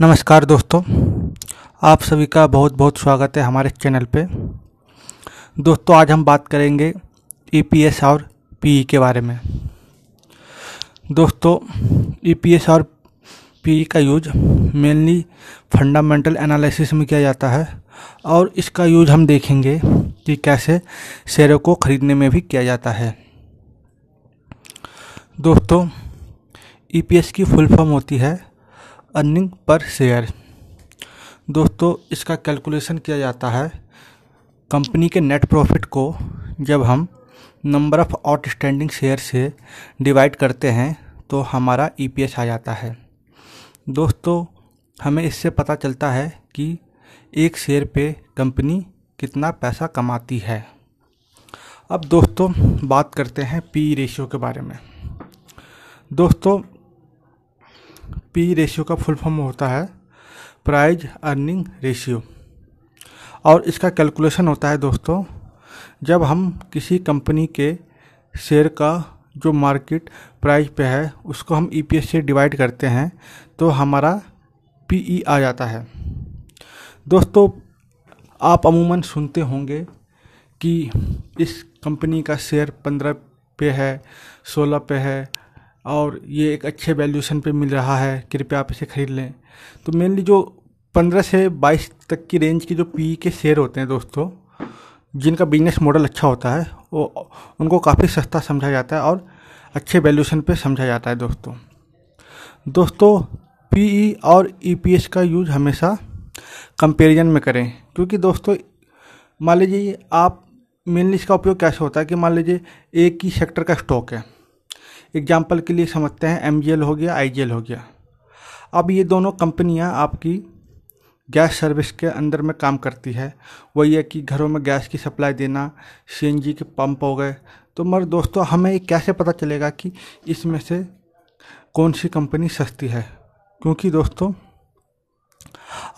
नमस्कार दोस्तों, आप सभी का बहुत बहुत स्वागत है हमारे चैनल पे। दोस्तों, आज हम बात करेंगे ईपीएस और पीई के बारे में। दोस्तों ईपीएस और पीई का यूज़ मेनली फंडामेंटल एनालिसिस में किया जाता है और इसका यूज़ हम देखेंगे कि कैसे शेयरों को ख़रीदने में भी किया जाता है। दोस्तों ईपीएस की फुल फॉर्म होती है अर्निंग पर शेयर। दोस्तों, इसका कैलकुलेशन किया जाता है कंपनी के नेट प्रॉफिट को जब हम नंबर ऑफ़ आउटस्टैंडिंग शेयर से डिवाइड करते हैं तो हमारा ईपीएस आ जाता है। दोस्तों, हमें इससे पता चलता है कि एक शेयर पे कंपनी कितना पैसा कमाती है। अब दोस्तों, बात करते हैं पी रेशियो के बारे में। दोस्तों पी रेशियो का फुल फॉर्म होता है प्राइज अर्निंग रेशियो और इसका कैलकुलेशन होता है दोस्तों, जब हम किसी कंपनी के शेयर का जो मार्केट प्राइस पे है, उसको हम ईपीएस से डिवाइड करते हैं तो हमारा पीई e आ जाता है. दोस्तों, आप अमूमन सुनते होंगे कि इस कंपनी का शेयर पंद्रह पे है, सोलह पे है और ये एक अच्छे वैल्यूशन पे मिल रहा है, कृपया आप इसे ख़रीद लें। तो मेनली जो पंद्रह से बाईस तक की रेंज के जो पी के शेयर होते हैं दोस्तों, जिनका बिज़नेस मॉडल अच्छा होता है, वो, उनको काफ़ी सस्ता समझा जाता है और अच्छे वैल्यूशन पे समझा जाता है दोस्तों। दोस्तों पीई e और ईपीएस का यूज़ हमेशा कंपेरिजन में करें, क्योंकि दोस्तों, मान लीजिए आप मेनली इसका उपयोग कैसे होता है कि मान लीजिए एक ही सेक्टर का स्टॉक है। एग्ज़ाम्पल के लिए समझते हैं एम हो गया आई हो गया। अब ये दोनों कंपनियाँ आपकी गैस सर्विस के अंदर में काम करती है। वही है कि घरों में गैस की सप्लाई देना सीएनजी के पंप हो गए। तो मगर दोस्तों, हमें कैसे पता चलेगा कि इसमें से कौन सी कंपनी सस्ती है? क्योंकि दोस्तों,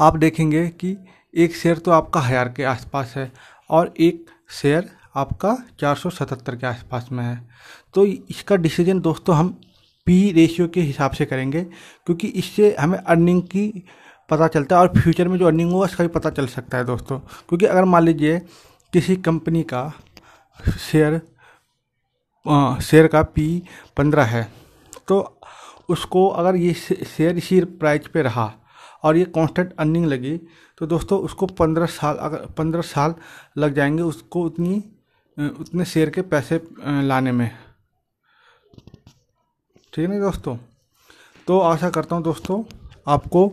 आप देखेंगे कि एक शेयर तो आपका हज़ार के आसपास है और एक शेयर आपका 477 के आसपास में है। तो इसका डिसीज़न दोस्तों हम पी रेशियो के हिसाब से करेंगे, क्योंकि इससे हमें अर्निंग की पता चलता है और फ्यूचर में जो अर्निंग होगा उसका भी पता चल सकता है दोस्तों। क्योंकि अगर मान लीजिए किसी कंपनी का शेयर शेयर का पी पंद्रह है तो उसको अगर ये शेयर इसी प्राइस पे रहा और ये कांस्टेंट अर्निंग लगी तो दोस्तों उसको पंद्रह साल, अगर पंद्रह साल लग जाएँगे, उसको उतनी उतने शेयर के पैसे लाने में। ठीक है ना दोस्तों? तो आशा करता हूँ दोस्तों, आपको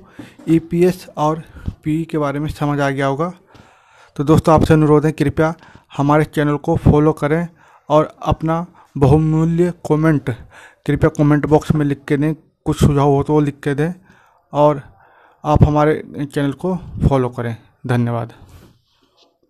ईपीएस e और पी के बारे में समझ आ गया होगा। तो दोस्तों, आपसे अनुरोध है, कृपया हमारे चैनल को फॉलो करें और अपना बहुमूल्य कमेंट, कृपया कमेंट बॉक्स में लिख के दें, कुछ सुझाव हो तो वो लिख के दें और आप हमारे चैनल को फॉलो करें। धन्यवाद।